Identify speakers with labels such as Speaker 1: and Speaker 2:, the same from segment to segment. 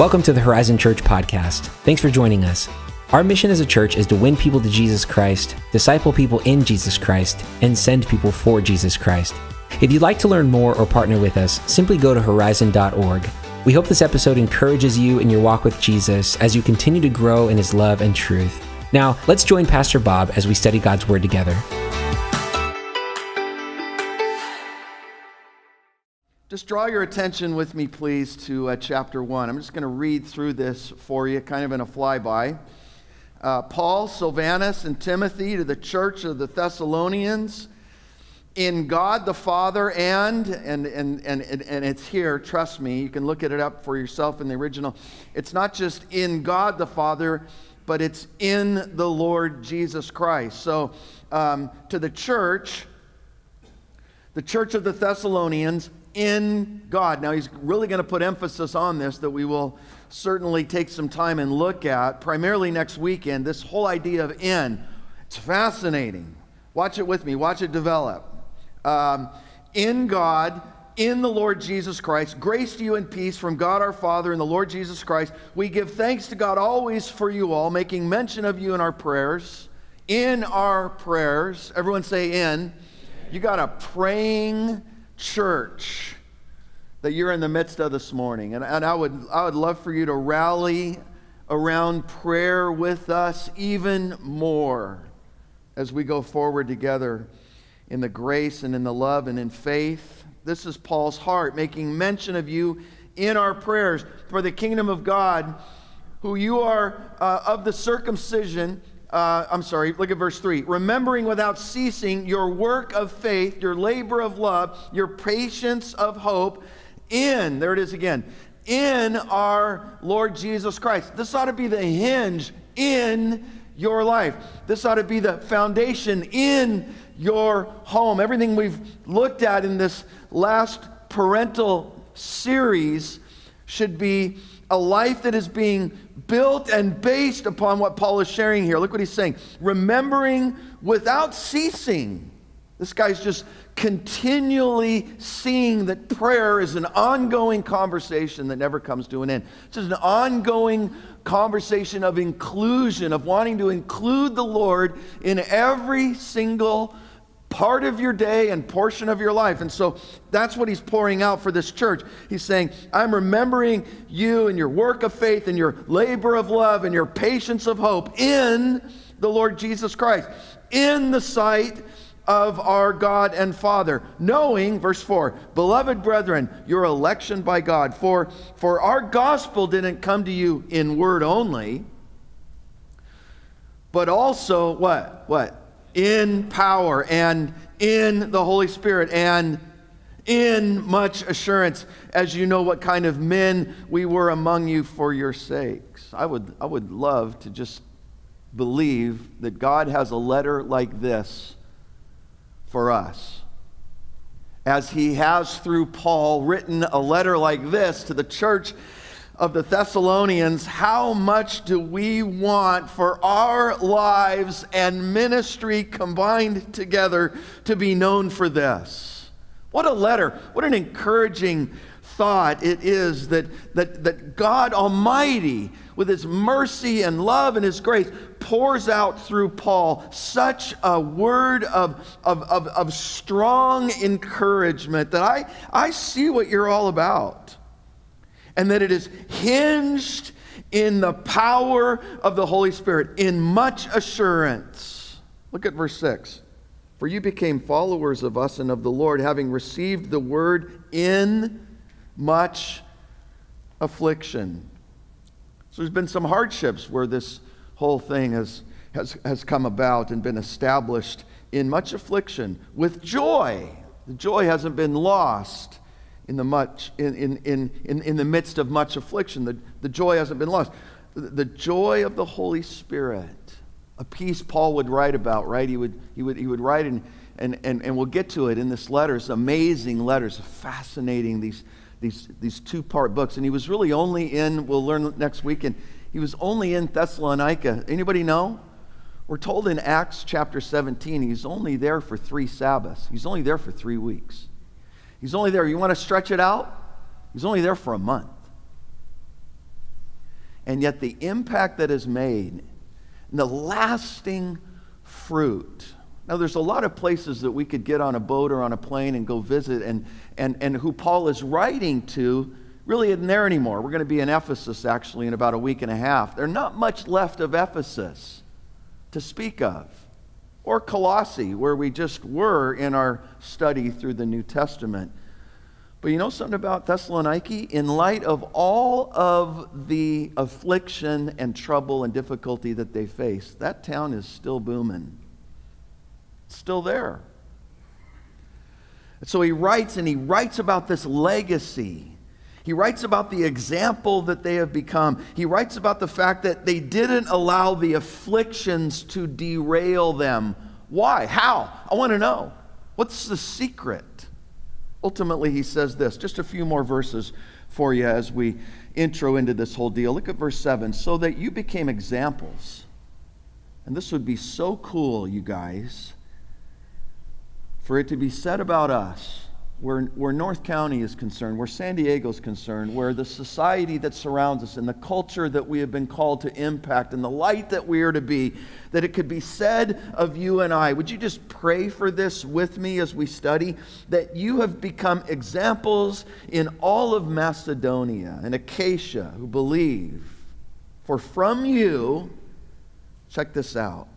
Speaker 1: Welcome to the Horizon Church podcast. Thanks for joining us. Our mission as a church is to win people to Jesus Christ, disciple people in Jesus Christ, and send people for Jesus Christ. If you'd like to learn more or partner with us, simply go to horizon.org. We hope this episode encourages you in your walk with Jesus as you continue to grow in his love and truth. Now, let's join Pastor Bob as we study God's Word together.
Speaker 2: Just draw your attention with me, please, to uh, chapter 1. I'm just going to read through this for you, kind of in a flyby. Uh, Paul, Silvanus, and Timothy to the church of the Thessalonians in God the Father and, and, and, and, and it's here, trust me, you can look at it up for yourself in the original. It's not just in God the Father, but it's in the Lord Jesus Christ. So um, to the church, the church of the Thessalonians, in God. Now, he's really going to put emphasis on this that we will certainly take some time and look at, primarily next weekend. This whole idea of in. It's fascinating. Watch it with me, watch it develop. Um, in God, in the Lord Jesus Christ, grace to you and peace from God our Father and the Lord Jesus Christ. We give thanks to God always for you all, making mention of you in our prayers. In our prayers, everyone say in. You got a praying church that you're in the midst of this morning. And, and I, would, I would love for you to rally around prayer with us even more as we go forward together in the grace and in the love and in faith. This is Paul's heart, making mention of you in our prayers for the kingdom of God, who you are uh, of the circumcision uh, I'm sorry, look at verse 3. Remembering without ceasing your work of faith, your labor of love, your patience of hope in, there it is again, in our Lord Jesus Christ. This ought to be the hinge in your life. This ought to be the foundation in your home. Everything we've looked at in this last parental series should be a life that is being built and based upon what Paul is sharing here. Look what he's saying. Remembering without ceasing. This guy's just continually seeing that prayer is an ongoing conversation that never comes to an end. It's just an ongoing conversation of inclusion, of wanting to include the Lord in every single part of your day and portion of your life. And so that's what he's pouring out for this church. He's saying, I'm remembering you and your work of faith and your labor of love and your patience of hope in the Lord Jesus Christ, in the sight of our God and Father, knowing, verse 4, beloved brethren, your election by God. For, for our gospel didn't come to you in word only, but also what? What? In power and in the Holy Spirit and in much assurance, as you know what kind of men we were among you for your sakes. I would, I would love to just believe that God has a letter like this for us. As he has through Paul written a letter like this to the church of the Thessalonians, how much do we want for our lives and ministry combined together to be known for this? What a letter. What an encouraging thought it is that, that, that God Almighty, with His mercy and love and His grace, pours out through Paul such a word of, of, of, of strong encouragement that I, I see what you're all about and that it is hinged in the power of the Holy Spirit, in much assurance. Look at verse 6. For you became followers of us and of the Lord, having received the word in much affliction. So there's been some hardships where this whole thing has, has, has come about and been established in much affliction with joy. The joy hasn't been lost in the, much, in, in, in, in the midst of much affliction. The, the joy hasn't been lost. The, joy of the Holy Spirit, a peace Paul would write about, right? He would, he would, he would write, and, and, and, and we'll get to it in this letter. It's amazing letters, fascinating, these, these, these two part books. And he was really only in, we'll learn next week, and he was only in Thessalonica. Anybody know? We're told in Acts chapter 17, he's only there for three Sabbaths. He's only there for three weeks. He's only there. You want to stretch it out? He's only there for a month. and yet the impact that is made, and the lasting fruit. Now, there's a lot of places that we could get on a boat or on a plane and go visit, and, and, and who Paul is writing to really isn't there anymore. We're going to be in Ephesus actually in about a week and a half. There's not much left of Ephesus to speak of, or Colossae, where we just were in our study through the New Testament. But you know something about Thessaloniki? In light of all of the affliction and trouble and difficulty that they face, that town is still booming. It's still there. And so he writes, and he writes about this legacy. He writes about the example that they have become. He writes about the fact that they didn't allow the afflictions to derail them. Why? How? I want to know. What's the secret? Ultimately, he says this just a few more verses for you as we intro into this whole deal. Look at verse 7 so that you became examples. And this would be so cool, you guys, for it to be said about us where, where North County is concerned, where San Diego is concerned, where the society that surrounds us and the culture that we have been called to impact and the light that we are to be, that it could be said of you and I. Would you just pray for this with me as we study? That you have become examples in all of Macedonia and Achaia who believe. For from you, check this out.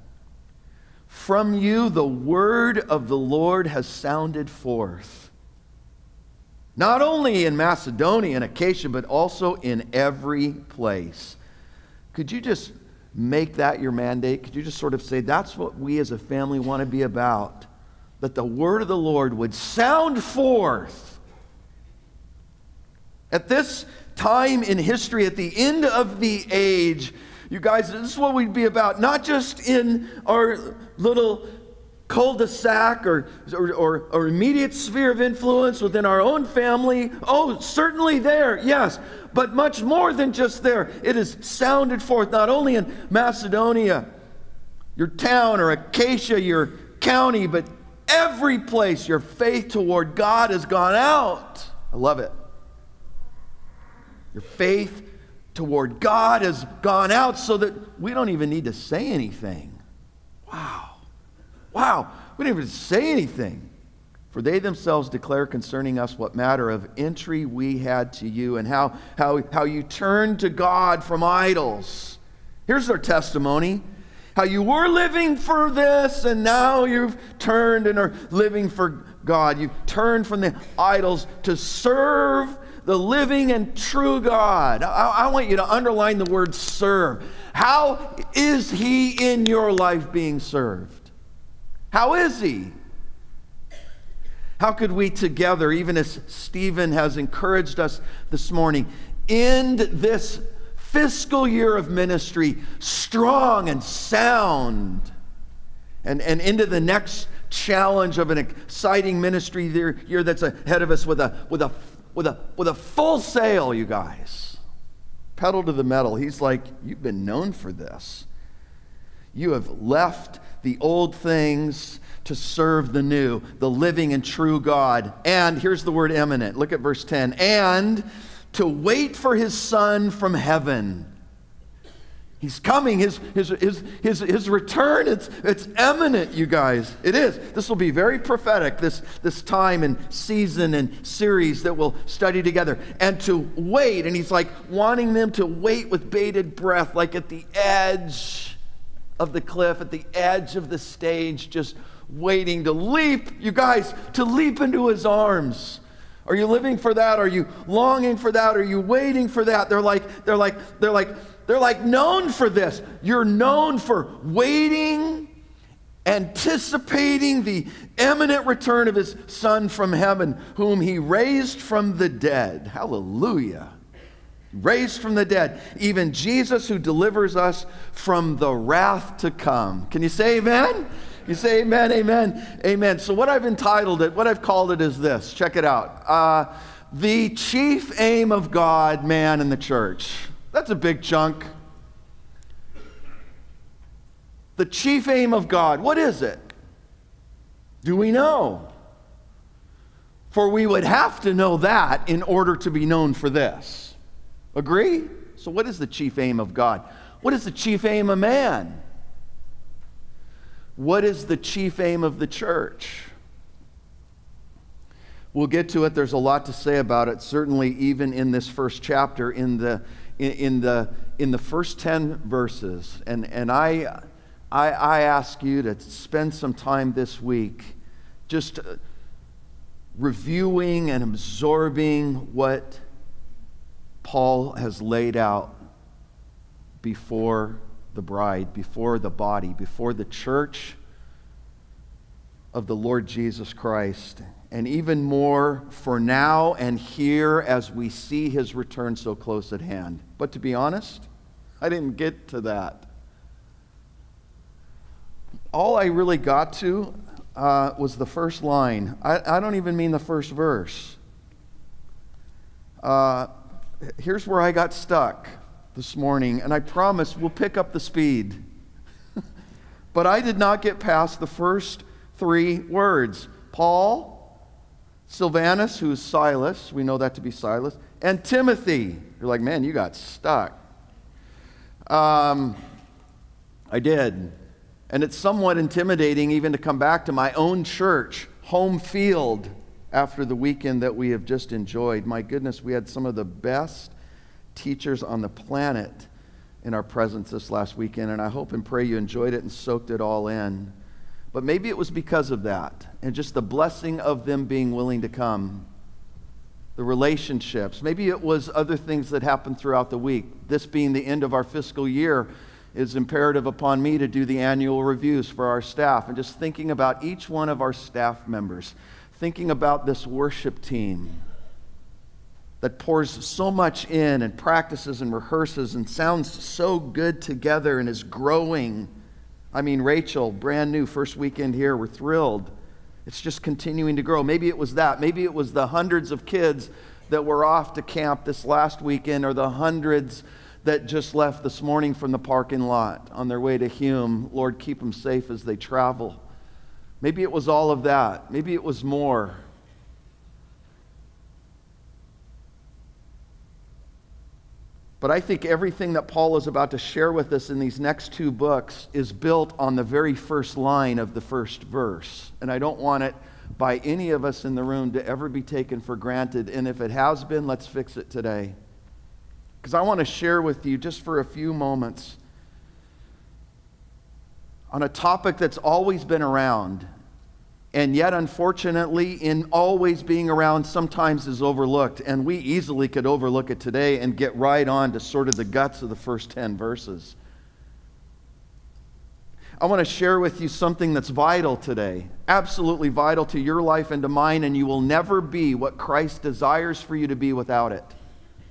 Speaker 2: From you, the word of the Lord has sounded forth not only in Macedonia and Achaia, but also in every place. Could you just make that your mandate? Could you just sort of say, that's what we as a family want to be about? That the word of the Lord would sound forth. At this time in history, at the end of the age, you guys, this is what we'd be about, not just in our little cul-de-sac or, or, or, or, immediate sphere of influence within our own family. Oh, certainly there, yes, but much more than just there. It is sounded forth not only in Macedonia, your town or Achaia, your county, but every place your faith toward God has gone out. I love it. Your faith toward God has gone out so that we don't even need to say anything. Wow. Wow, we didn't even say anything. For they themselves declare concerning us what matter of entry we had to you and how, how, how you turned to God from idols. Here's their testimony how you were living for this and now you've turned and are living for God. You've turned from the idols to serve the living and true God. I, I want you to underline the word serve. How is He in your life being served? How is he? How could we together, even as Stephen has encouraged us this morning, end this fiscal year of ministry strong and sound and, and into the next challenge of an exciting ministry year, that's ahead of us with a, with, a, with, a, with a full sail, you guys? Pedal to the metal. He's like, You've been known for this. You have left the old things to serve the new, the living and true God. And here's the word imminent. Look at verse 10. And to wait for his son from heaven. He's coming. His, his, his, his, his return, it's, it's imminent, you guys. It is. This will be very prophetic, this, this time and season and series that we'll study together. And to wait, and he's like wanting them to wait with bated breath, like at the edge of the cliff, at the edge of the stage, just waiting to leap, you guys, to leap into his arms. Are you living for that? Are you longing for that? Are you waiting for that? They're like, they're like, they're like, they're like known for this. You're known for waiting, anticipating the imminent return of his son from heaven, whom he raised from the dead. Hallelujah raised from the dead, even Jesus who delivers us from the wrath to come. Can you say amen? You say amen, amen, amen. So, what I've entitled it, what I've called it is this check it out. Uh, the chief aim of God, man, and the church. That's a big chunk. The chief aim of God, what is it? Do we know? For we would have to know that in order to be known for this. Agree? So, what is the chief aim of God? What is the chief aim of man? What is the chief aim of the church? We'll get to it. There's a lot to say about it, certainly, even in this first chapter, in the, in, in the, in the first 10 verses. And, and I, I, I ask you to spend some time this week just reviewing and absorbing what Paul has laid out before the bride, before the body, before the church of the Lord Jesus Christ and even more for now and here as we see his return so close at hand. But to be honest, I didn't get to that. All I really got to uh, was the first line. I, I, don't even mean the first verse. Uh, here's where I got stuck this morning, and I promise we'll pick up the speed. but I did not get past the first three words Paul, Silvanus, who's Silas, we know that to be Silas, and Timothy. You're like, man, you got stuck. Um, I did. And it's somewhat intimidating even to come back to my own church, home field, after the weekend that we have just enjoyed. My goodness, we had some of the best teachers on the planet in our presence this last weekend, and I hope and pray you enjoyed it and soaked it all in. But maybe it was because of that and just the blessing of them being willing to come. The relationships. Maybe it was other things that happened throughout the week. This being the end of our fiscal year is imperative upon me to do the annual reviews for our staff and just thinking about each one of our staff members, thinking about this worship team that pours so much in and practices and rehearses and sounds so good together and is growing I mean, Rachel, brand new, first weekend here, we're thrilled. It's just continuing to grow. Maybe it was that. Maybe it was the hundreds of kids that were off to camp this last weekend, or the hundreds that just left this morning from the parking lot on their way to Hume. Lord, keep them safe as they travel. Maybe it was all of that. Maybe it was more. But I think everything that Paul is about to share with us in these next two books is built on the very first line of the first verse. And I don't want it by any of us in the room to ever be taken for granted. And if it has been, let's fix it today. Because I want to share with you just for a few moments on a topic that's always been around and yet unfortunately in always being around sometimes is overlooked and we easily could overlook it today and get right on to sort of the guts of the first 10 verses. I want to share with you something that's vital today absolutely vital to your life and to mine and you will never be what christ desires for you to be without it.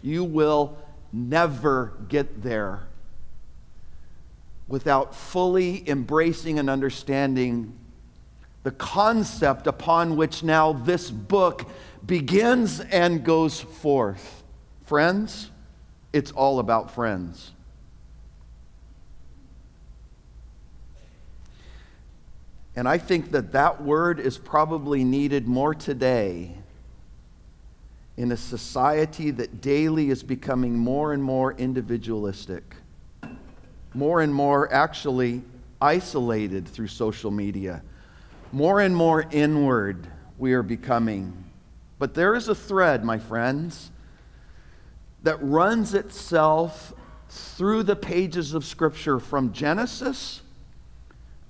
Speaker 2: You will never get there without fully embracing and understanding the concept upon which now this book begins and goes forth. Friends, it's all about friends. And I think that that word is probably needed more today in a society that daily is becoming more and more individualistic, more and more actually isolated through social media more and more inward we are becoming. But there is a thread, my friends, that runs itself through the pages of Scripture from Genesis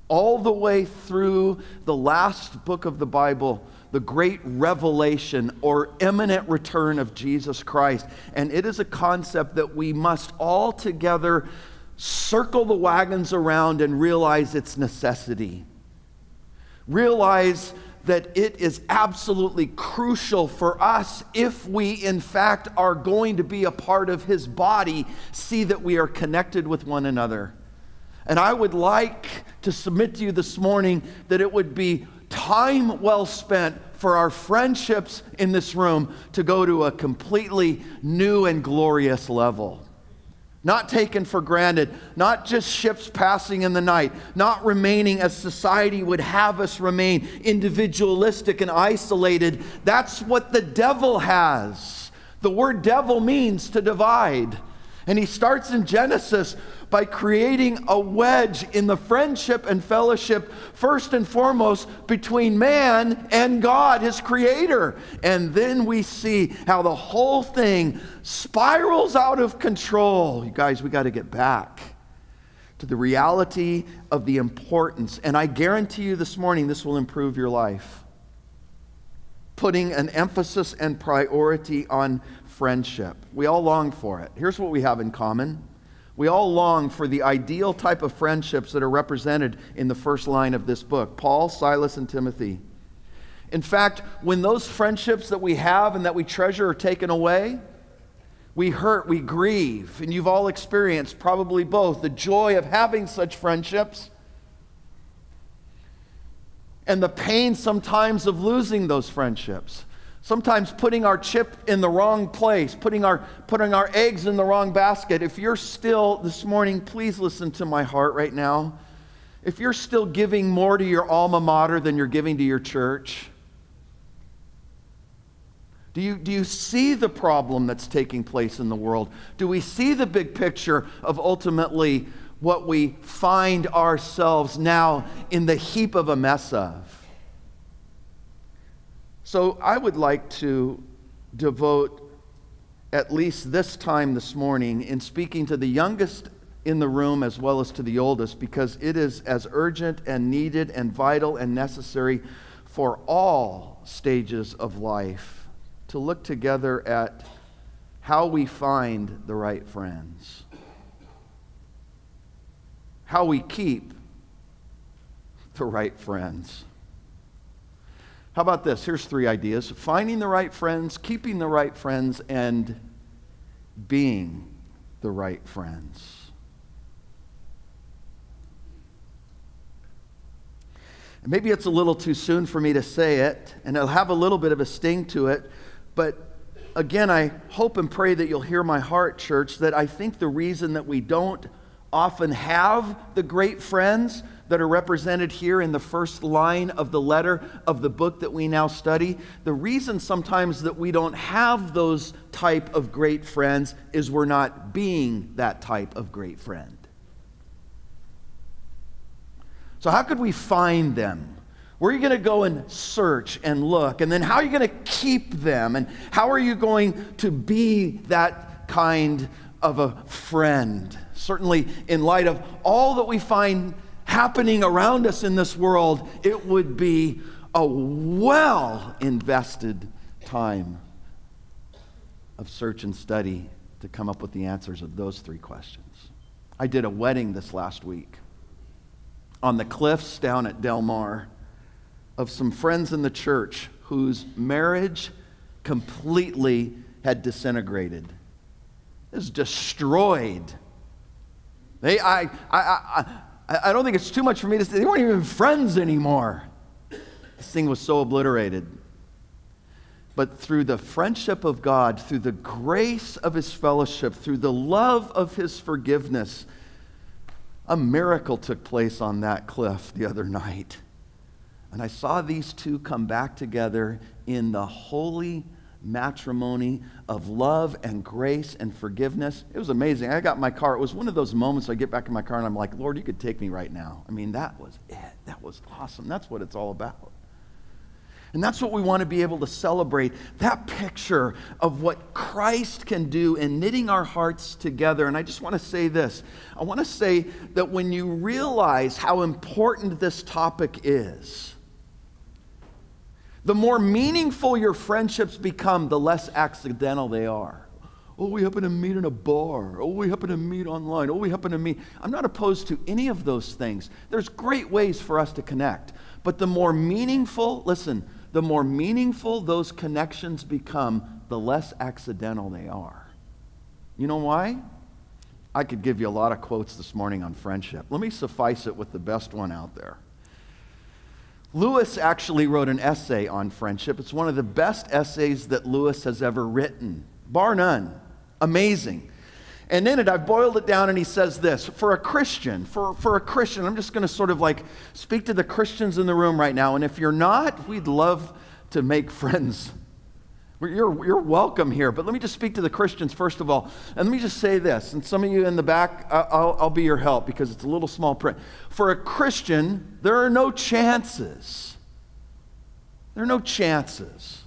Speaker 2: all the way through the last book of the Bible, the great revelation or imminent return of Jesus Christ. And it is a concept that we must all together circle the wagons around and realize its necessity. Realize that it is absolutely crucial for us if we, in fact, are going to be a part of His body, see that we are connected with one another. And I would like to submit to you this morning that it would be time well spent for our friendships in this room to go to a completely new and glorious level not taken for granted, not just ships passing in the night, not remaining as society would have us remain, individualistic and isolated. That's what the devil has. The word devil means to divide. And he starts in Genesis by creating a wedge in the friendship and fellowship, first and foremost, between man and God, his creator. And then we see how the whole thing spirals out of control. You guys, we got to get back to the reality of the importance. And I guarantee you this morning, this will improve your life. Putting an emphasis and priority on friendship. We all long for it. Here's what we have in common we all long for the ideal type of friendships that are represented in the first line of this book Paul, Silas, and Timothy. In fact, when those friendships that we have and that we treasure are taken away, we hurt, we grieve, and you've all experienced probably both the joy of having such friendships and the pain sometimes of losing those friendships. Sometimes putting our chip in the wrong place, putting our, putting our eggs in the wrong basket. If you're still this morning, please listen to my heart right now. If you're still giving more to your alma mater than you're giving to your church, do you, do you see the problem that's taking place in the world? Do we see the big picture of ultimately what we find ourselves now in the heap of a mess of? So I would like to devote at least this time this morning in speaking to the youngest in the room as well as to the oldest because it is as urgent and needed and vital and necessary for all stages of life to look together at how we find the right friends, how we keep the right friends. How about this? Here's three ideas finding the right friends, keeping the right friends, and being the right friends. Maybe it's a little too soon for me to say it, and it'll have a little bit of a sting to it, but again, I hope and pray that you'll hear my heart, church, that I think the reason that we don't often have the great friends that are represented here in the first line of the letter of the book that we now study. The reason sometimes that we don't have those type of great friends is we're not being that type of great friend. So, how could we find them? Where are you going to go and search and look? And then, how are you going to keep them? And how are you going to be that kind of a friend? Certainly, in light of all that we find happening around us in this world, it would be a well invested time of search and study to come up with the answers of those three questions. I did a wedding this last week on the cliffs down at Del Mar of some friends in the church whose marriage completely had disintegrated. It was destroyed. They, I, I, I, I don't think it's too much for me to say they weren't even friends anymore. This thing was so obliterated. But through the friendship of God, through the grace of his fellowship, through the love of his forgiveness, a miracle took place on that cliff the other night. And I saw these two come back together in the holy matrimony of love and grace and forgiveness. It was amazing. I got my car. It was one of those moments I get back in my car and I'm like, Lord, you could take me right now. I mean, that was it. That was awesome. That's what it's all about. And that's what we want to be able to celebrate that picture of what Christ can do in knitting our hearts together. And I just want to say this I want to say that when you realize how important this topic is, the more meaningful your friendships become, the less accidental they are. Oh, we happen to meet in a bar. Oh, we happen to meet online. Oh, we happen to meet. I'm not opposed to any of those things. There's great ways for us to connect. But the more meaningful, listen, the more meaningful those connections become, the less accidental they are. You know why? I could give you a lot of quotes this morning on friendship. Let me suffice it with the best one out there. Lewis actually wrote an essay on friendship. It's one of the best essays that Lewis has ever written, bar none. Amazing. And in it, I've boiled it down, and he says this For a Christian, for, for a Christian, I'm just going to sort of like speak to the Christians in the room right now. And if you're not, we'd love to make friends You're, you're welcome here. But let me just speak to the Christians first of all. And let me just say this. And some of you in the back, I'll, I'll be your help because it's a little small print. For a Christian, there are no chances. There are no chances.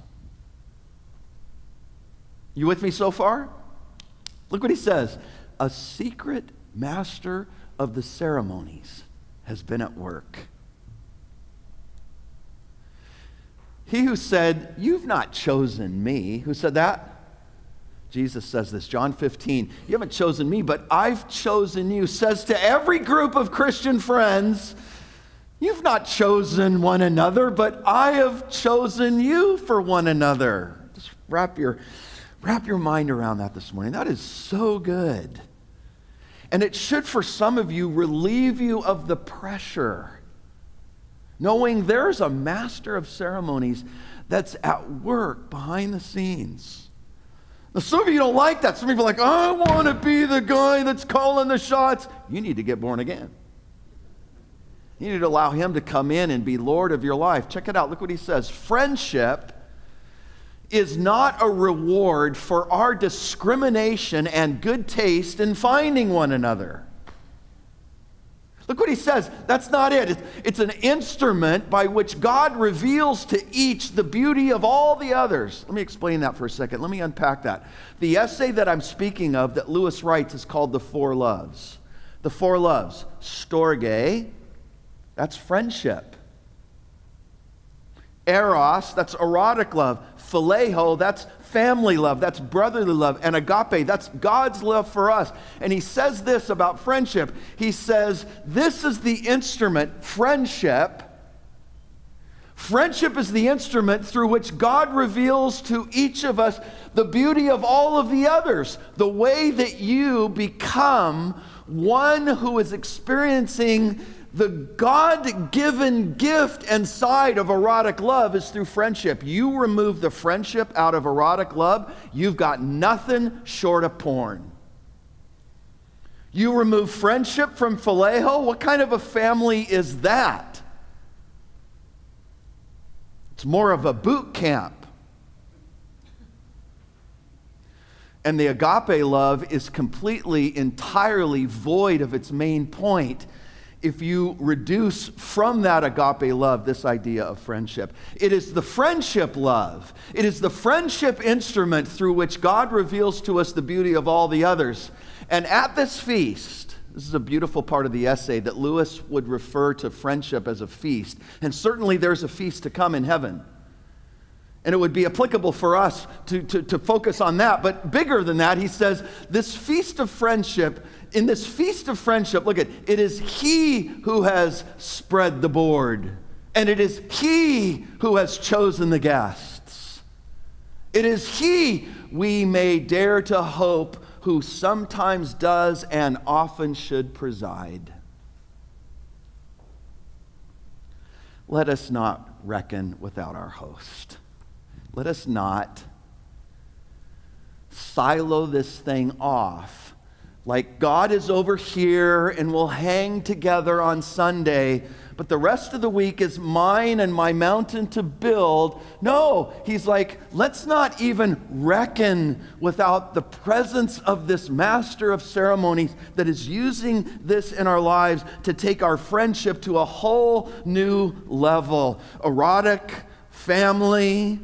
Speaker 2: You with me so far? Look what he says. A secret master of the ceremonies has been at work. He who said, You've not chosen me, who said that? Jesus says this, John 15, You haven't chosen me, but I've chosen you, says to every group of Christian friends, You've not chosen one another, but I have chosen you for one another. Just wrap your, wrap your mind around that this morning. That is so good. And it should, for some of you, relieve you of the pressure knowing there's a master of ceremonies that's at work behind the scenes. Now, some of you don't like that. Some people are like, I want to be the guy that's calling the shots. You need to get born again. You need to allow him to come in and be Lord of your life. Check it out. Look what he says. Friendship is not a reward for our discrimination and good taste in finding one another. Look what he says. That's not it. It's an instrument by which God reveals to each the beauty of all the others. Let me explain that for a second. Let me unpack that. The essay that I'm speaking of that Lewis writes is called The Four Loves. The Four Loves. Storge, that's friendship. Eros, that's erotic love. Phileo, that's family love, that's brotherly love, and agape, that's God's love for us. And he says this about friendship. He says, This is the instrument, friendship. Friendship is the instrument through which God reveals to each of us the beauty of all of the others, the way that you become one who is experiencing the God given gift and side of erotic love is through friendship. You remove the friendship out of erotic love, you've got nothing short of porn. You remove friendship from phileo, what kind of a family is that? It's more of a boot camp. And the agape love is completely, entirely void of its main point if you reduce from that agape love this idea of friendship. It is the friendship love, it is the friendship instrument through which God reveals to us the beauty of all the others. And at this feast, this is a beautiful part of the essay that Lewis would refer to friendship as a feast. And certainly there's a feast to come in heaven. And it would be applicable for us to, to, to, focus on that. But bigger than that, he says, this feast of friendship in this feast of friendship, look at it is He who has spread the board, and it is He who has chosen the guests. It is He we may dare to hope who sometimes does and often should preside. Let us not reckon without our host. Let us not silo this thing off like God is over here and we'll hang together on Sunday, but the rest of the week is mine and my mountain to build. No, he's like, let's not even reckon without the presence of this master of ceremonies that is using this in our lives to take our friendship to a whole new level. Erotic, family,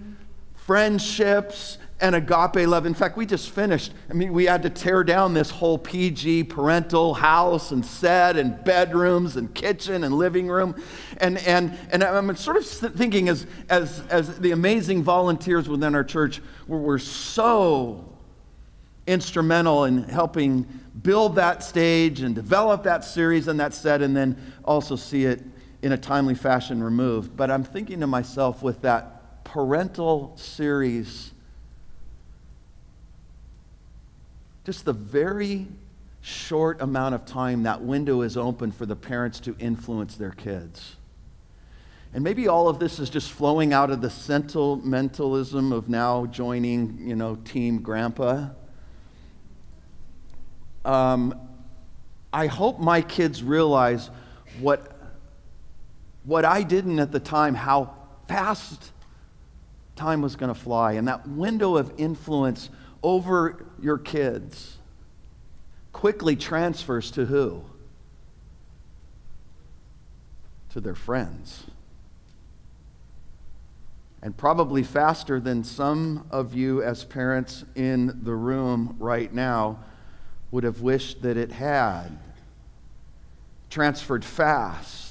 Speaker 2: friendships, and agape love. In fact, we just finished. I mean, we had to tear down this whole PG parental house and set and bedrooms and kitchen and living room. And, and, and I'm sort of thinking as, as, as the amazing volunteers within our church were, were so instrumental in helping build that stage and develop that series and that set and then also see it in a timely fashion removed. But I'm thinking to myself with that parental series just the very short amount of time that window is open for the parents to influence their kids. And maybe all of this is just flowing out of the sentimentalism of now joining, you know, Team Grandpa. Um, I hope my kids realize what, what I didn't at the time, how fast time was going to fly, and that window of influence over your kids quickly transfers to who? To their friends. And probably faster than some of you, as parents in the room right now, would have wished that it had. Transferred fast.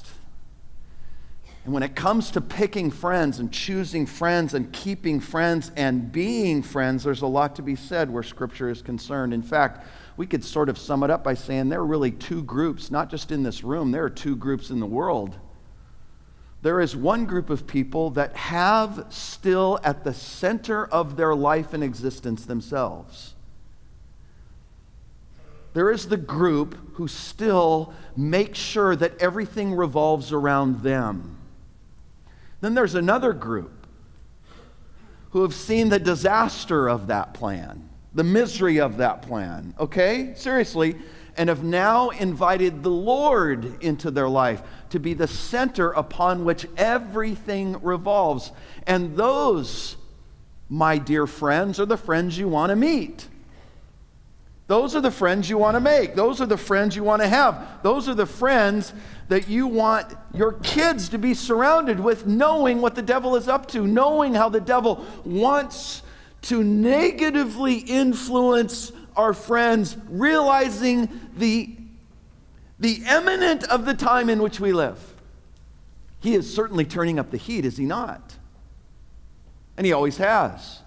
Speaker 2: And when it comes to picking friends and choosing friends and keeping friends and being friends, there's a lot to be said where Scripture is concerned. In fact, we could sort of sum it up by saying there are really two groups, not just in this room, there are two groups in the world. There is one group of people that have still at the center of their life and existence themselves. There is the group who still make sure that everything revolves around them. Then there's another group who have seen the disaster of that plan, the misery of that plan. Okay? Seriously. And have now invited the Lord into their life to be the center upon which everything revolves. And those, my dear friends, are the friends you want to meet. Those are the friends you want to make. Those are the friends you want to have. Those are the friends that you want your kids to be surrounded with, knowing what the devil is up to, knowing how the devil wants to negatively influence our friends, realizing the, the eminent of the time in which we live. He is certainly turning up the heat, is he not? And he always has.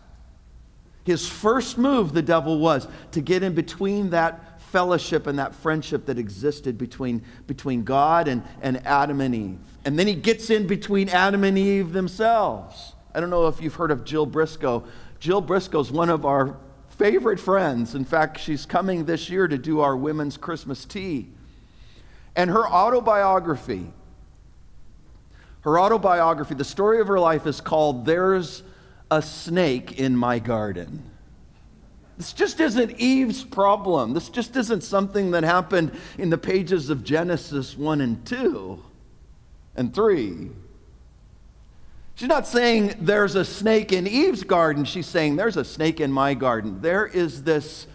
Speaker 2: His first move, the devil, was to get in between that fellowship and that friendship that existed between, between God and, and Adam and Eve. And then he gets in between Adam and Eve themselves. I don't know if you've heard of Jill Briscoe. Jill Briscoe is one of our favorite friends. In fact, she's coming this year to do our women's Christmas tea. And her autobiography, her autobiography, the story of her life is called There's a snake in my garden. This just isn't Eve's problem. This just isn't something that happened in the pages of Genesis 1 and 2 and 3. She's not saying there's a snake in Eve's garden. She's saying there's a snake in my garden. There is this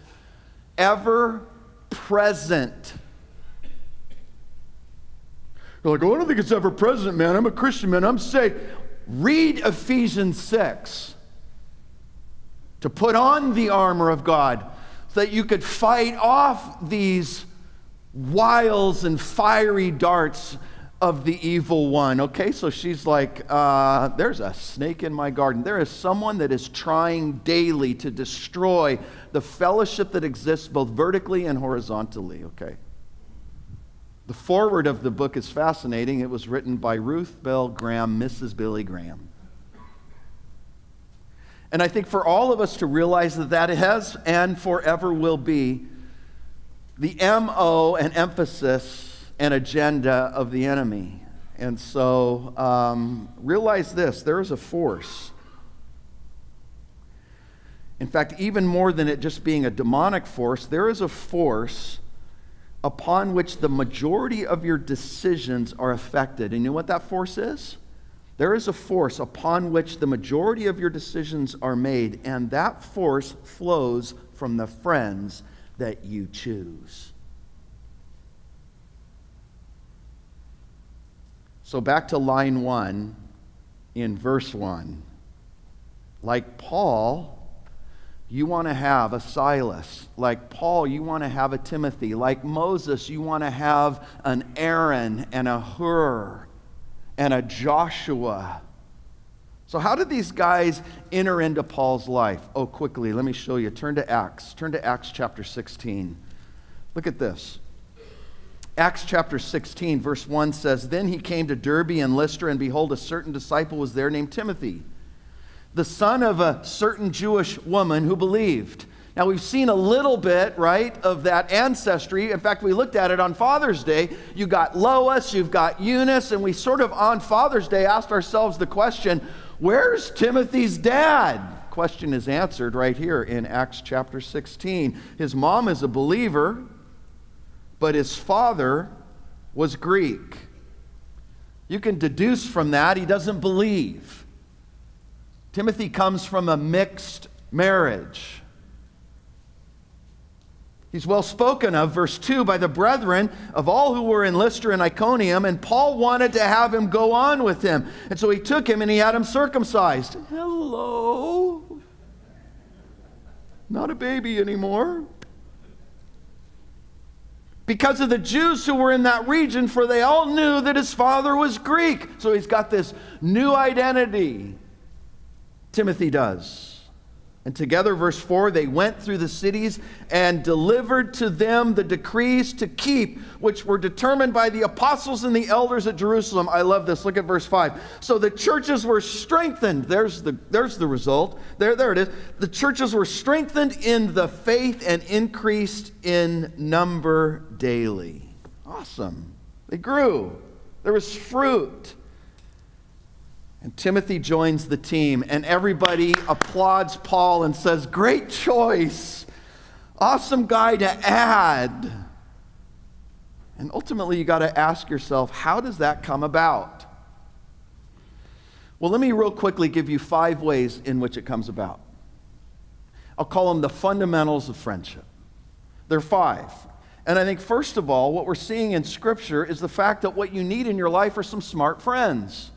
Speaker 2: ever present. You're like, oh, I don't think it's ever present, man. I'm a Christian, man. I'm saved. Read Ephesians 6 to put on the armor of God so that you could fight off these wiles and fiery darts of the evil one. Okay, so she's like, uh, there's a snake in my garden. There is someone that is trying daily to destroy the fellowship that exists both vertically and horizontally. Okay. The foreword of the book is fascinating. It was written by Ruth Bell Graham, Mrs. Billy Graham. And I think for all of us to realize that that has and forever will be the MO and emphasis and agenda of the enemy. And so um, realize this there is a force. In fact, even more than it just being a demonic force, there is a force upon which the majority of your decisions are affected. And you know what that force is? There is a force upon which the majority of your decisions are made, and that force flows from the friends that you choose. So, back to line one in verse one. Like Paul, you want to have a Silas. Like Paul, you want to have a Timothy. Like Moses, you want to have an Aaron and a Hur and a Joshua. So, how did these guys enter into Paul's life? Oh, quickly, let me show you. Turn to Acts. Turn to Acts chapter 16. Look at this. Acts chapter 16, verse 1 says Then he came to Derbe and Lystra, and behold, a certain disciple was there named Timothy the son of a certain Jewish woman who believed. Now, we've seen a little bit, right, of that ancestry. In fact, we looked at it on Father's Day. You got Lois, you've got Eunice, and we sort of on Father's Day asked ourselves the question where's Timothy's dad? Question is answered right here in Acts chapter 16. His mom is a believer, but his father was Greek. You can deduce from that he doesn't believe. Timothy comes from a mixed marriage. He's well spoken of, verse 2, by the brethren of all who were in Lystra and Iconium, and Paul wanted to have him go on with him. And so he took him and he had him circumcised. Hello? Not a baby anymore. Because of the Jews who were in that region, for they all knew that his father was Greek. So he's got this new identity. Timothy does. And together, verse 4, they went through the cities and delivered to them the decrees to keep, which were determined by the apostles and the elders at Jerusalem. I love this. Look at verse 5. So the churches were strengthened. There's the, there's the result. There, there it is. The churches were strengthened in the faith and increased in number daily. Awesome. They grew, there was fruit. And Timothy joins the team, and everybody applauds Paul and says, Great choice! Awesome guy to add. And ultimately, you got to ask yourself, how does that come about? Well, let me real quickly give you five ways in which it comes about. I'll call them the fundamentals of friendship. There are five. And I think, first of all, what we're seeing in Scripture is the fact that what you need in your life are some smart friends.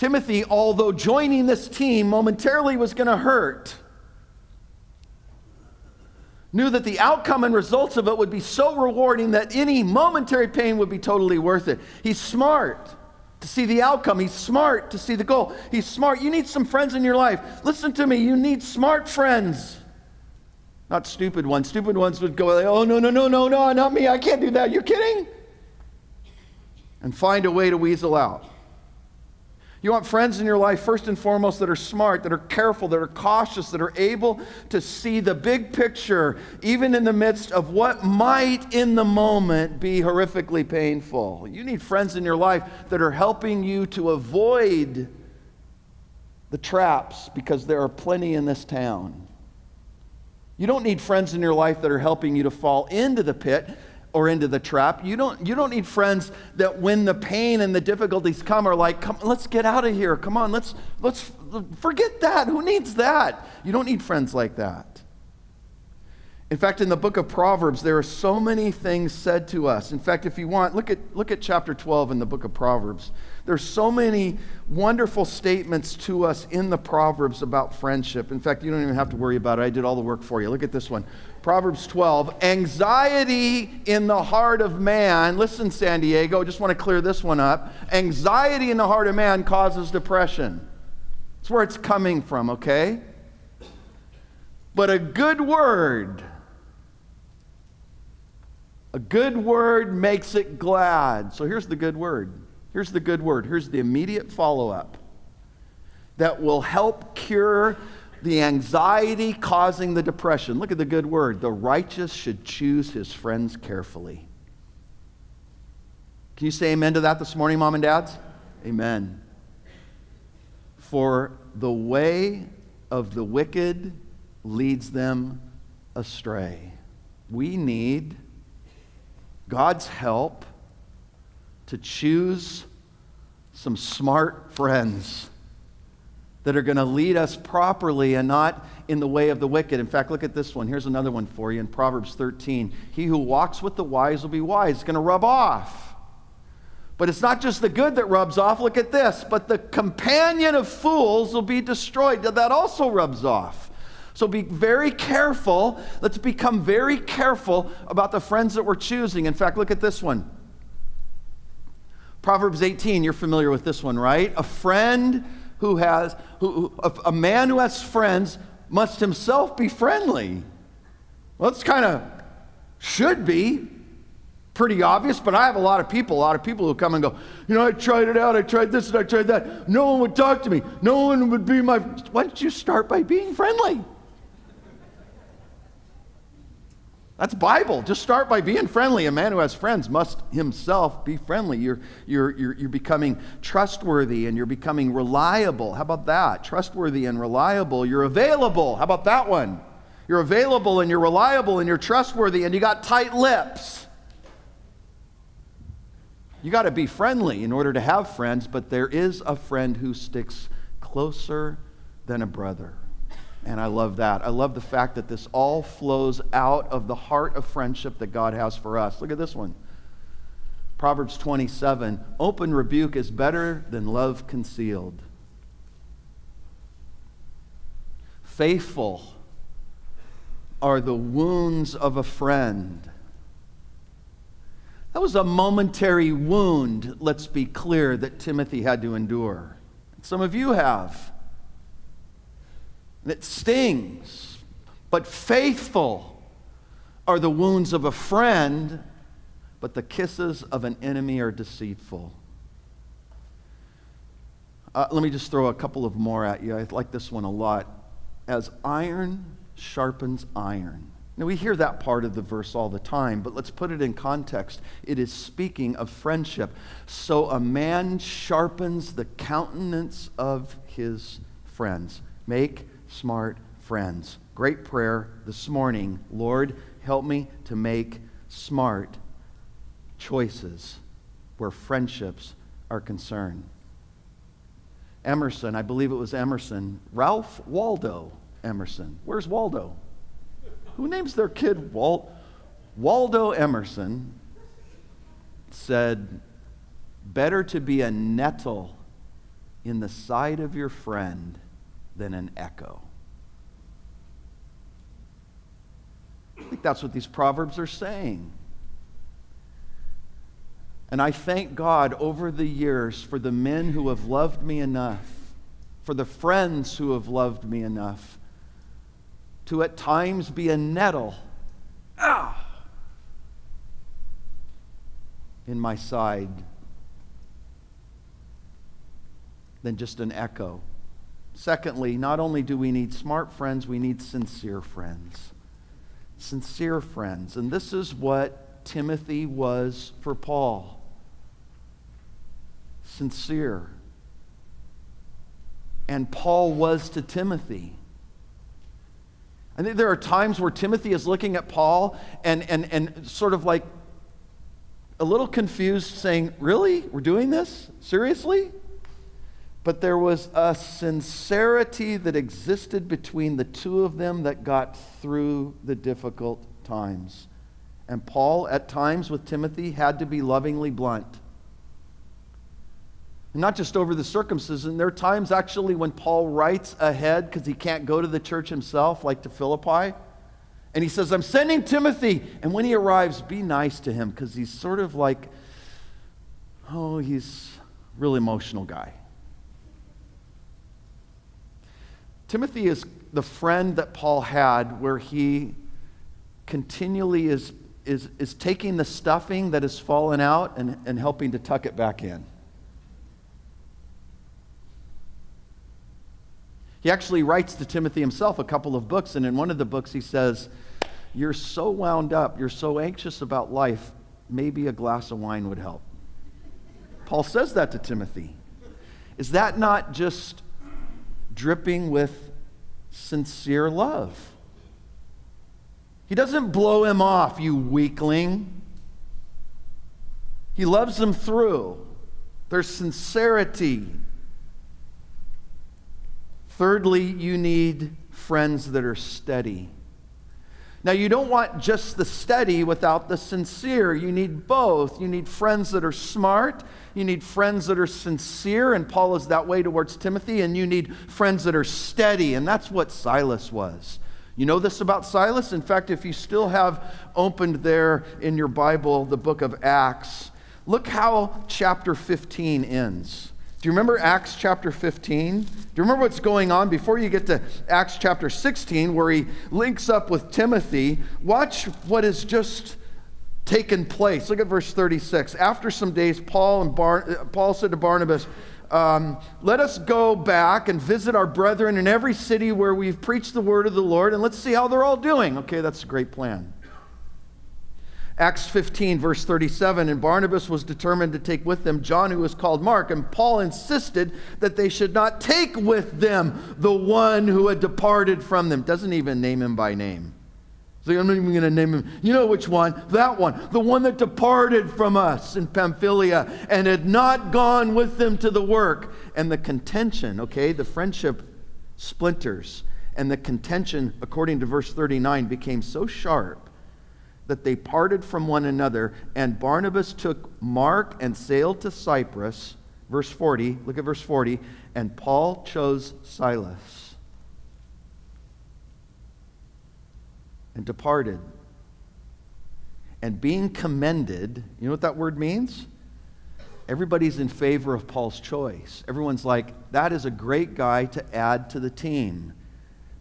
Speaker 2: Timothy, although joining this team momentarily was going to hurt, knew that the outcome and results of it would be so rewarding that any momentary pain would be totally worth it. He's smart to see the outcome, he's smart to see the goal. He's smart. You need some friends in your life. Listen to me, you need smart friends. Not stupid ones. Stupid ones would go, oh, no, no, no, no, no, not me. I can't do that. You're kidding? And find a way to weasel out. You want friends in your life, first and foremost, that are smart, that are careful, that are cautious, that are able to see the big picture, even in the midst of what might in the moment be horrifically painful. You need friends in your life that are helping you to avoid the traps because there are plenty in this town. You don't need friends in your life that are helping you to fall into the pit or into the trap. You don't, you don't need friends that when the pain and the difficulties come are like, come, let's get out of here. Come on, let's, let's forget that. Who needs that? You don't need friends like that. In fact, in the book of Proverbs, there are so many things said to us. In fact, if you want, look at, look at chapter 12 in the book of Proverbs. There's so many wonderful statements to us in the Proverbs about friendship. In fact, you don't even have to worry about it. I did all the work for you. Look at this one. Proverbs 12. Anxiety in the heart of man. Listen, San Diego, just want to clear this one up. Anxiety in the heart of man causes depression. That's where it's coming from, okay? But a good word a good word makes it glad. So here's the good word. Here's the good word. Here's the immediate follow up that will help cure the anxiety causing the depression. Look at the good word. The righteous should choose his friends carefully. Can you say amen to that this morning, mom and dads? Amen. For the way of the wicked leads them astray. We need God's help to choose some smart friends that are going to lead us properly and not in the way of the wicked. In fact, look at this one. Here's another one for you in Proverbs 13. He who walks with the wise will be wise. It's going to rub off. But it's not just the good that rubs off. Look at this. But the companion of fools will be destroyed. That also rubs off. So be very careful. Let's become very careful about the friends that we're choosing. In fact, look at this one. Proverbs 18, you're familiar with this one, right? A friend who has, who, a man who has friends must himself be friendly. Well, it's kind of should be pretty obvious, but I have a lot of people, a lot of people who come and go, you know, I tried it out, I tried this and I tried that. No one would talk to me. No one would be my. Why don't you start by being friendly? That's Bible. Just start by being friendly. A man who has friends must himself be friendly. You're, you're, you're, you're becoming trustworthy and you're becoming reliable. How about that? Trustworthy and reliable. You're available. How about that one? You're available and you're reliable and you're trustworthy and you got tight lips. You got to be friendly in order to have friends, but there is a friend who sticks closer than a brother. And I love that. I love the fact that this all flows out of the heart of friendship that God has for us. Look at this one. Proverbs 27 Open rebuke is better than love concealed. Faithful are the wounds of a friend. That was a momentary wound, let's be clear, that Timothy had to endure. Some of you have. And it stings. But faithful are the wounds of a friend, but the kisses of an enemy are deceitful. Uh, let me just throw a couple of more at you. I like this one a lot. As iron sharpens iron. Now, we hear that part of the verse all the time, but let's put it in context. It is speaking of friendship. So a man sharpens the countenance of his friends. Make smart friends. Great prayer this morning. Lord, help me to make smart choices where friendships are concerned. Emerson, I believe it was Emerson, Ralph Waldo Emerson. Where's Waldo? Who names their kid Walt? Waldo Emerson said, Better to be a nettle in the side of your friend than an echo. I think that's what these proverbs are saying. And I thank God over the years for the men who have loved me enough, for the friends who have loved me enough to at times be a nettle ah, in my side than just an echo. Secondly, not only do we need smart friends, we need sincere friends. Sincere friends. And this is what Timothy was for Paul sincere. And Paul was to Timothy. I think there are times where Timothy is looking at Paul and, and, and sort of like a little confused, saying, Really? We're doing this? Seriously? But there was a sincerity that existed between the two of them that got through the difficult times. And Paul, at times with Timothy, had to be lovingly blunt. And not just over the circumcision. There are times actually when Paul writes ahead because he can't go to the church himself, like to Philippi. And he says, I'm sending Timothy. And when he arrives, be nice to him because he's sort of like, oh, he's a real emotional guy. Timothy is the friend that Paul had where he continually is, is, is taking the stuffing that has fallen out and, and helping to tuck it back in. He actually writes to Timothy himself a couple of books, and in one of the books he says, You're so wound up, you're so anxious about life, maybe a glass of wine would help. Paul says that to Timothy. Is that not just dripping with sincere love? He doesn't blow him off, you weakling. He loves him through. There's sincerity, Thirdly, you need friends that are steady. Now, you don't want just the steady without the sincere. You need both. You need friends that are smart. You need friends that are sincere, and Paul is that way towards Timothy. And you need friends that are steady, and that's what Silas was. You know this about Silas? In fact, if you still have opened there in your Bible the book of Acts, look how chapter 15 ends. Do you remember Acts chapter 15? Do you remember what's going on before you get to Acts chapter 16, where he links up with Timothy? Watch what has just taken place. Look at verse 36. After some days, Paul, and Bar- Paul said to Barnabas, um, Let us go back and visit our brethren in every city where we've preached the word of the Lord, and let's see how they're all doing. Okay, that's a great plan. Acts 15, verse 37, and Barnabas was determined to take with them John, who was called Mark, and Paul insisted that they should not take with them the one who had departed from them. Doesn't even name him by name. So I'm not even going to name him. You know which one? That one. The one that departed from us in Pamphylia and had not gone with them to the work. And the contention, okay, the friendship splinters. And the contention, according to verse 39, became so sharp that they parted from one another. And Barnabas took Mark and sailed to Cyprus. Verse 40, look at verse 40. And Paul chose Silas and departed. And being commended, you know what that word means? Everybody's in favor of Paul's choice. Everyone's like, that is a great guy to add to the team.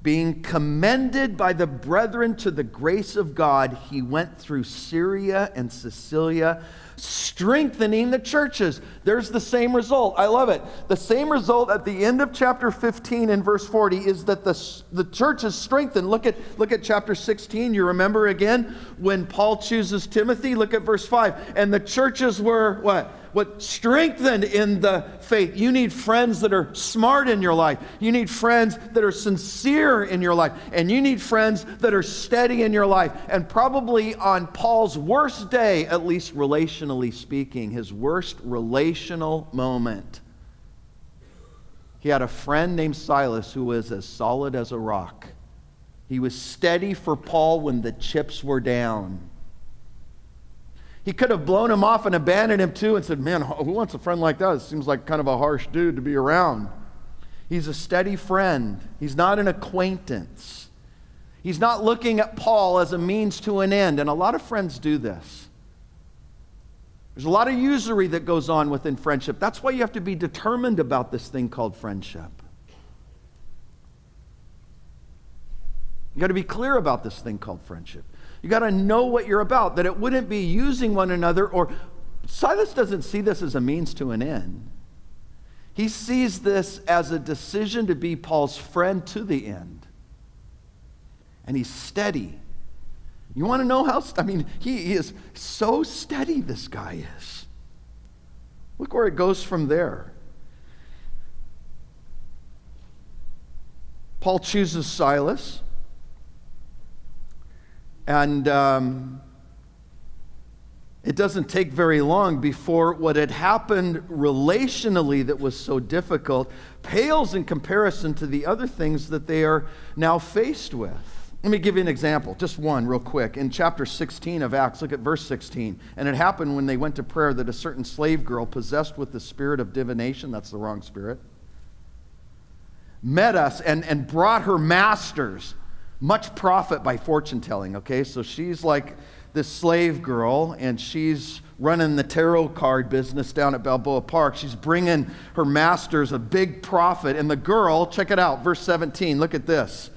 Speaker 2: Being commended by the brethren to the grace of God, he went through Syria and Cilicia strengthening the churches. There's the same result. I love it. The same result at the end of chapter 15 and verse 40 is that the, the church is strengthened. Look at, look at chapter 16. You remember again when Paul chooses Timothy? Look at verse 5. And the churches were what? What strengthened in the faith. You need friends that are smart in your life. You need friends that are sincere in your life. And you need friends that are steady in your life. And probably on Paul's worst day, at least relationally speaking, his worst relational moment, he had a friend named Silas who was as solid as a rock. He was steady for Paul when the chips were down. He could have blown him off and abandoned him too and said, Man, who wants a friend like that? It seems like kind of a harsh dude to be around. He's a steady friend, he's not an acquaintance. He's not looking at Paul as a means to an end. And a lot of friends do this. There's a lot of usury that goes on within friendship. That's why you have to be determined about this thing called friendship. You got to be clear about this thing called friendship. You got to know what you're about, that it wouldn't be using one another or. Silas doesn't see this as a means to an end. He sees this as a decision to be Paul's friend to the end. And he's steady. You want to know how? I mean, he, is so steady, this guy is. Look where it goes from there. Paul chooses Silas. And um, it doesn't take very long before what had happened relationally that was so difficult pales in comparison to the other things that they are now faced with. Let me give you an example, just one real quick. In chapter 16 of Acts, look at verse 16. And it happened when they went to prayer that a certain slave girl, possessed with the spirit of divination, that's the wrong spirit, met us and, and brought her masters much profit by fortune telling, okay? So she's like this slave girl, and she's running the tarot card business down at Balboa Park. She's bringing her masters a big profit. And the girl, check it out, verse 17, look at this.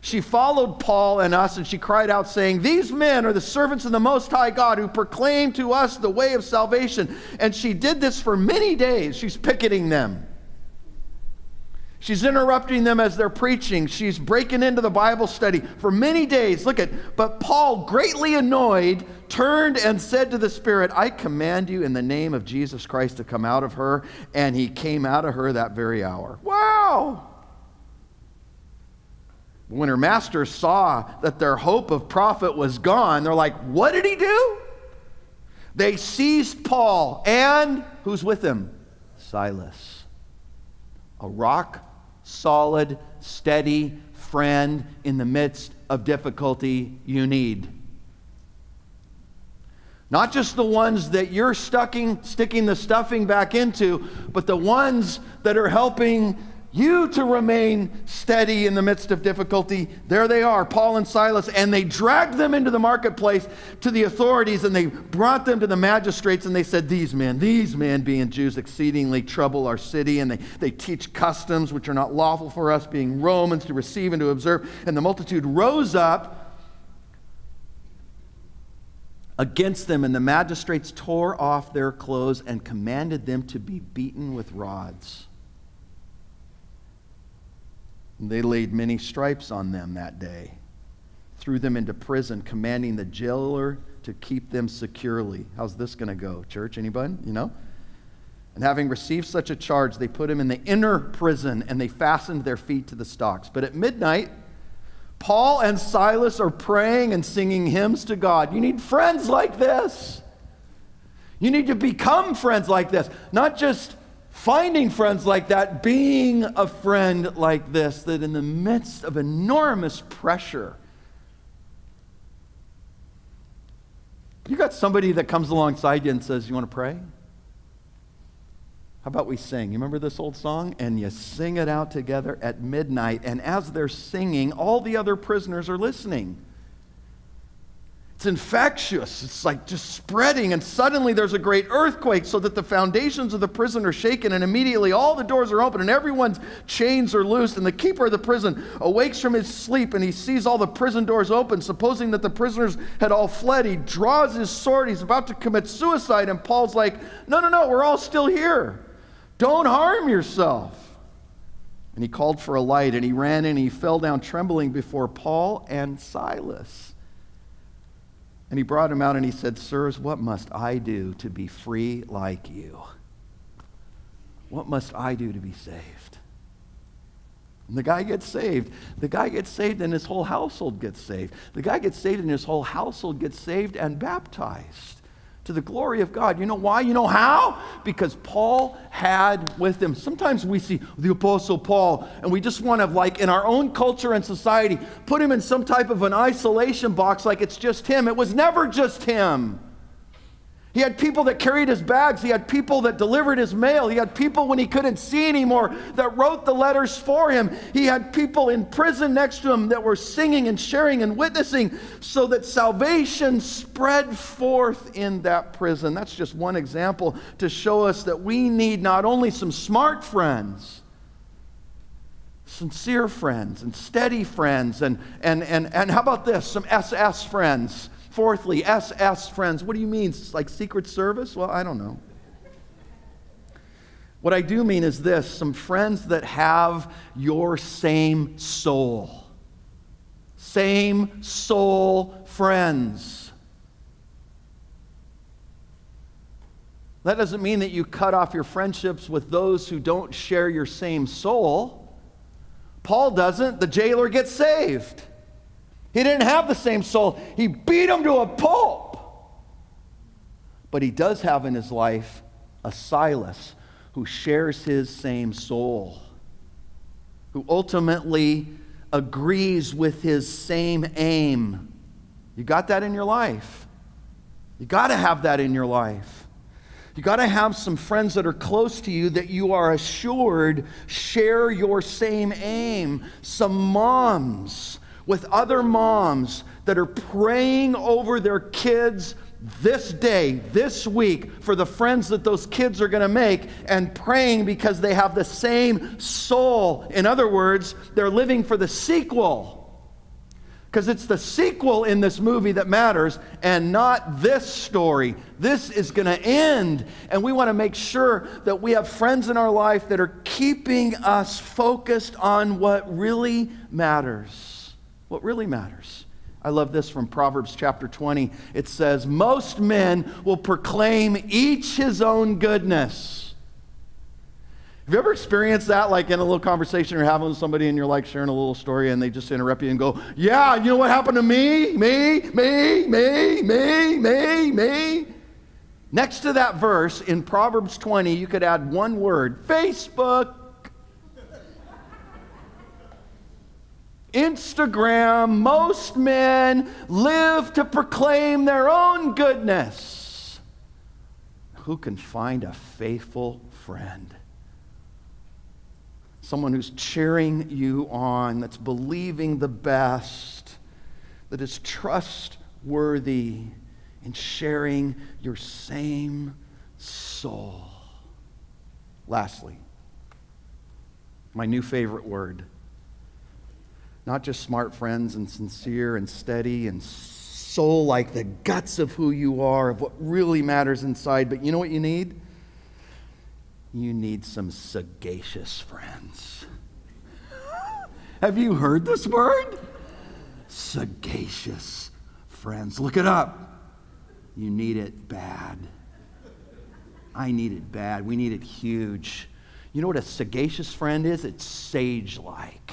Speaker 2: She followed Paul and us, and she cried out, saying, These men are the servants of the Most High God who proclaim to us the way of salvation. And she did this for many days. She's picketing them. She's interrupting them as they're preaching. She's breaking into the Bible study for many days. Look at, but Paul, greatly annoyed, turned and said to the Spirit, I command you in the name of Jesus Christ to come out of her. And he came out of her that very hour. Wow! When her masters saw that their hope of profit was gone, they're like, What did he do? They seized Paul and who's with him? Silas. A rock solid, steady friend in the midst of difficulty you need. Not just the ones that you're stucking, sticking the stuffing back into, but the ones that are helping you to remain steady in the midst of difficulty. There they are, Paul and Silas, and they dragged them into the marketplace to the authorities and they brought them to the magistrates and they said, These men, these men, being Jews, exceedingly trouble our city, and they, they teach customs which are not lawful for us, being Romans, to receive and to observe. And the multitude rose up against them, and the magistrates tore off their clothes and commanded them to be beaten with rods. They laid many stripes on them that day, threw them into prison, commanding the jailer to keep them securely. How's this going to go, church? Anybody? You know? And having received such a charge, they put him in the inner prison and they fastened their feet to the stocks. But at midnight, Paul and Silas are praying and singing hymns to God. You need friends like this. You need to become friends like this, not just finding friends like that, being a friend like this, that in the midst of enormous pressure, you got somebody that comes alongside you and says, You want to pray? How about we sing? You remember this old song? And you sing it out together at midnight. And as they're singing, all the other prisoners are listening. It's infectious. It's like just spreading. And suddenly there's a great earthquake so that the foundations of the prison are shaken. And immediately all the doors are open and everyone's chains are loosed. And the keeper of the prison awakes from his sleep and he sees all the prison doors open. Supposing that the prisoners had all fled, he draws his sword. He's about to commit suicide. And Paul's like, No, no, no, we're all still here. Don't harm yourself. And he called for a light, and he ran and he fell down trembling before Paul and Silas. And he brought him out, and he said, Sirs, what must I do to be free like you? What must I do to be saved? And the guy gets saved. The guy gets saved, and his whole household gets saved. The guy gets saved, and his whole household gets saved and baptized to the glory of God. You know why? You know how? Because Paul had with him. Sometimes we see the Apostle Paul and we just want to, like, in our own culture and society, put him in some type of an isolation box like it's just him. It was never just him. He had people that carried his bags. He had people that delivered his mail. He had people when he couldn't see anymore that wrote the letters for him. He had people in prison next to him that were singing and sharing and witnessing so that salvation spread forth in that prison. That's just one example to show us that we need not only some smart friends, sincere friends and steady friends, and, and, and, and how about this? Some SS friends Fourthly, SS friends. What do you mean? It's like Secret Service? Well, I don't know. What I do mean is this some friends that have your same soul. Same soul friends. That doesn't mean that you cut off your friendships with those who don't share your same soul. Paul doesn't. The jailer gets saved. He didn't have the same soul. He beat him to a pulp. But he does have in his life a Silas who shares his same soul, who ultimately agrees with his same aim. You got that in your life. You got to have that in your life. You got to have some friends that are close to you that you are assured share your same aim. Some moms with other moms that are praying over their kids this day, this week, for the friends that those kids are going to make, and praying because they have the same soul. In other words, they're living for the sequel. Because it's the sequel in this movie that matters and not this story. This is going to end. And we want to make sure that we have friends in our life that are keeping us focused on what really matters what really matters. I love this from Proverbs chapter 20. It says, Most men will proclaim each his own goodness. Have you ever experienced that, like in a little conversation you're having with somebody and you're like sharing a little story and they just interrupt you and go, Yeah, you know what happened to me? Me, me, me, me, me, me. Next to that verse in Proverbs 20, you could add one word Facebook. Instagram, most men live to proclaim their own goodness. Who can find a faithful friend? Someone who's cheering you on, that's believing the best, that is trustworthy in sharing your same soul. Lastly, my new favorite word not just smart friends and sincere and steady and soul like the guts of who you are, of what really matters inside. But you know what you need? You need some sagacious friends. Have you heard this word? Sagacious friends. Look it up. You need it bad. I need it bad. We need it huge. You know what a sagacious friend is? It's sage like.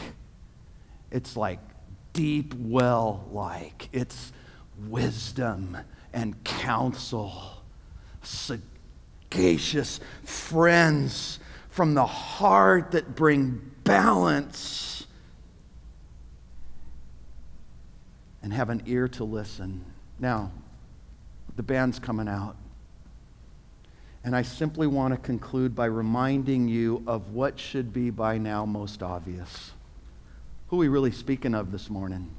Speaker 2: It's like deep well like. It's wisdom and counsel, sagacious friends from the heart that bring balance and have an ear to listen. Now, the band's coming out. And I simply want to conclude by reminding you of what should be by now most obvious. Who are we really speaking of this morning?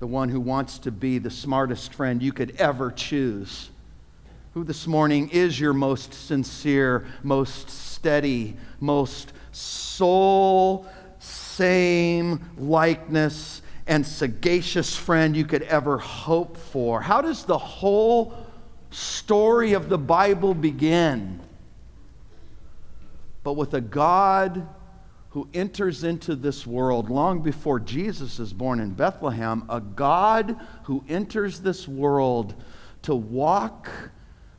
Speaker 2: The one who wants to be the smartest friend you could ever choose. Who this morning is your most sincere, most steady, most soul same likeness and sagacious friend you could ever hope for? How does the whole story of the Bible begin? But with a God who enters into this world long before Jesus is born in Bethlehem, a God who enters this world to walk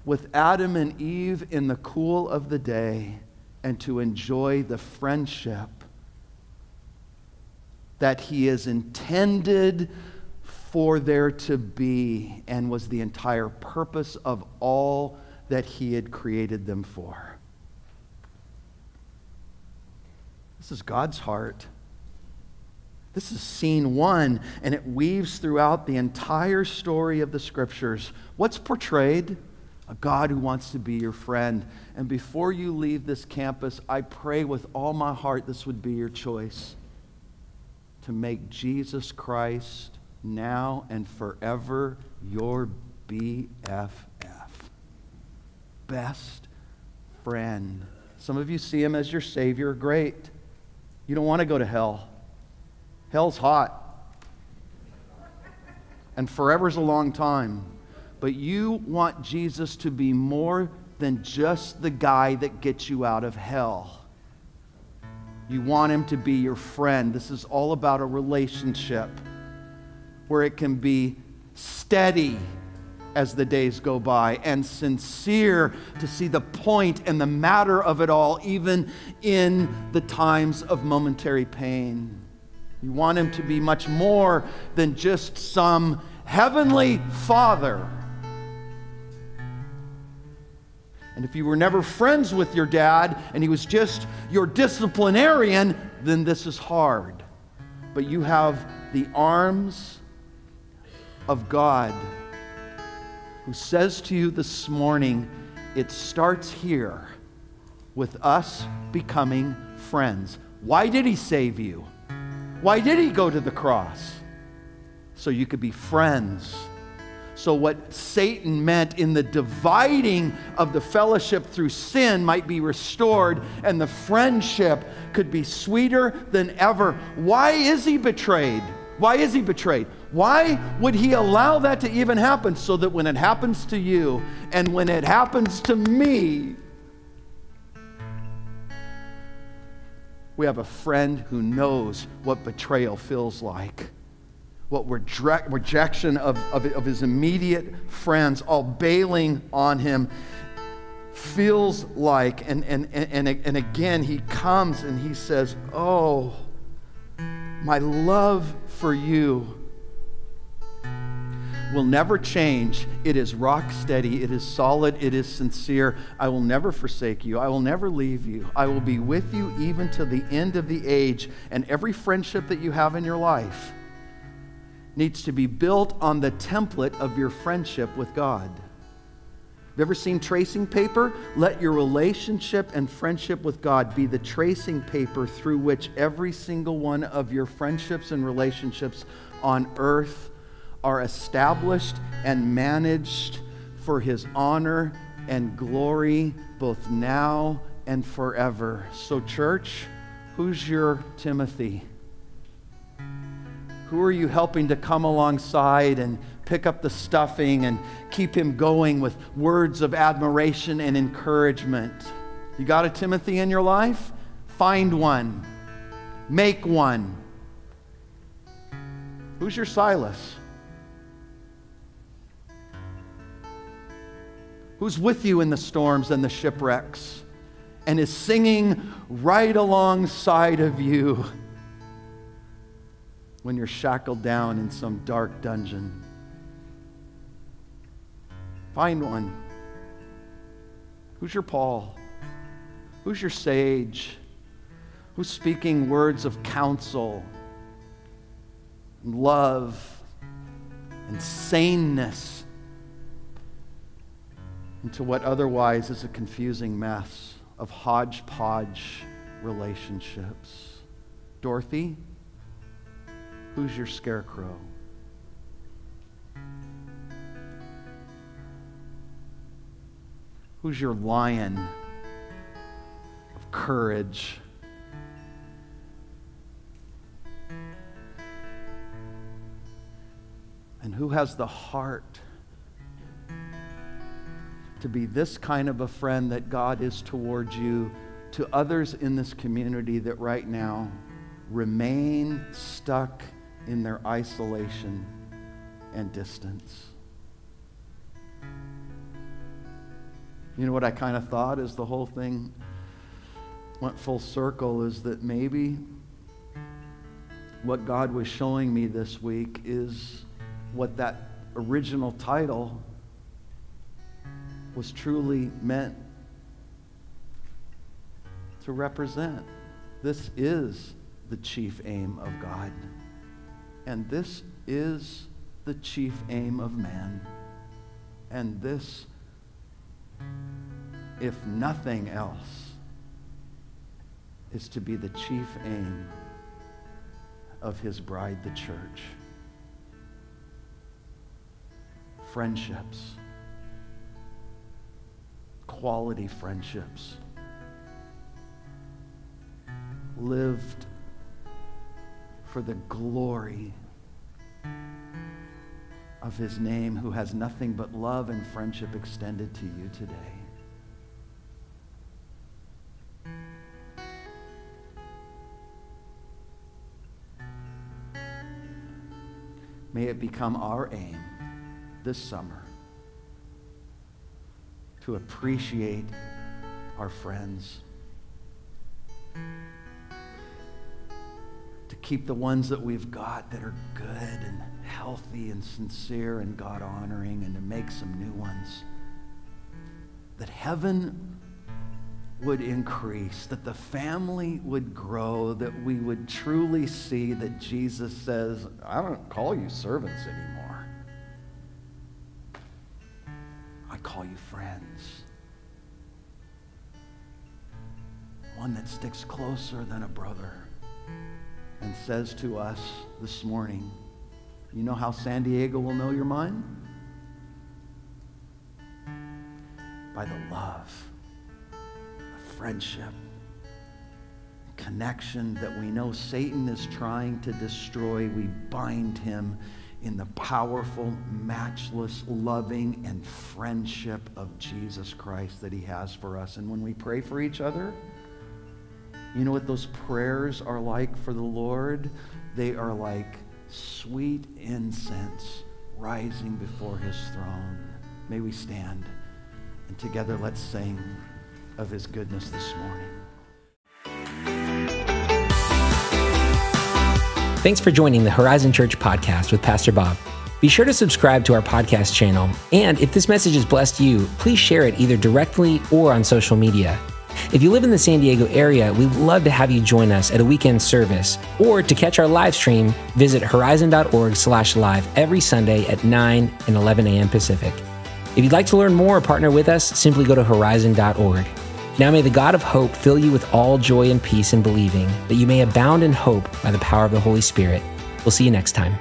Speaker 2: with Adam and Eve in the cool of the day and to enjoy the friendship that He is intended for there to be and was the entire purpose of all that He had created them for. This is God's heart. This is scene one, and it weaves throughout the entire story of the scriptures. What's portrayed? A God who wants to be your friend. And before you leave this campus, I pray with all my heart this would be your choice to make Jesus Christ now and forever your BFF. Best friend. Some of you see him as your Savior. Great. You don't want to go to hell. Hell's hot. And forever's a long time. But you want Jesus to be more than just the guy that gets you out of hell. You want him to be your friend. This is all about a relationship where it can be steady as the days go by and sincere to see the point and the matter of it all, even in the times of momentary pain. You want him to be much more than just some heavenly father And if you were never friends with your dad and he was just your disciplinarian, then this is hard. But you have the arms of God who says to you this morning, it starts here with us becoming friends. Why did he save you? Why did he go to the cross? So you could be friends so, what Satan meant in the dividing of the fellowship through sin might be restored, and the friendship could be sweeter than ever. Why is he betrayed? Why is he betrayed? Why would he allow that to even happen? So that when it happens to you and when it happens to me, we have a friend who knows what betrayal feels like what rejection of, of, of his immediate friends, all bailing on him, feels like. And, and, and, and again, he comes and he says, Oh, my love for you will never change. It is rock steady, it is solid, it is sincere. I will never forsake you, I will never leave you. I will be with you even to the end of the age. And every friendship that you have in your life needs to be built on the template of your friendship with God. You ever seen tracing paper? Let your relationship and friendship with God be the tracing paper through which every single one of your friendships and relationships on earth are established and managed for His honor and glory, both now and forever. So, church, who's your Timothy? Who are you helping to come alongside and pick up the stuffing and keep him going with words of admiration and encouragement? You got a Timothy in your life? Find one, make one. Who's your Silas? Who's with you in the storms and the shipwrecks and is singing right alongside of you? when you're shackled down in some dark dungeon. Find one. Who's your Paul? Who's your sage? Who's speaking words of counsel and love and saneness into what otherwise is a confusing mess of hodgepodge relationships? Dorothy, who's your scarecrow? Who's your lion of courage? And who has the heart to be this kind of a friend that God is towards you to others in this community that right now remain stuck in their isolation and distance? You know what I kind of thought as the whole thing went full circle is that maybe what God was showing me this week is what that original title was truly meant to represent. This is the chief aim of God. And this is the chief aim of man. And this if nothing else, is to be the chief aim of his bride, the church. Friendships, quality friendships, lived for the glory of his name, who has nothing but love and friendship extended to you today. May it become our aim this summer to appreciate our friends, keep the ones that we've got that are good and healthy and sincere and God honoring, and to make some new ones. That heaven would increase, that the family would grow, that we would truly see that Jesus says, I don't call you servants anymore. I call you friends. One that sticks closer than a brother and says to us this morning, You know how San Diego will know your mind? By the love the friendship, the connection that we know Satan is trying to destroy, we bind him in the powerful, matchless, loving, and friendship of Jesus Christ that he has for us. And when we pray for each other, you know what those prayers are like for the Lord? They are like sweet incense rising before his throne. May we stand and together let's sing of his goodness this morning.
Speaker 1: Thanks for joining the Horizon Church podcast with Pastor Bob. Be sure to subscribe to our podcast channel, and if this message has blessed you, please share it either directly or on social media. If you live in the San Diego area, we'd love to have you join us at a weekend service, or to catch our live stream, visit horizon.org/live every Sunday at 9 and 11 a.m. Pacific. If you'd like to learn more or partner with us, simply go to horizon.org. Now may the God of hope fill you with all joy and peace in believing, that you may abound in hope by the power of the Holy Spirit. We'll see you next time.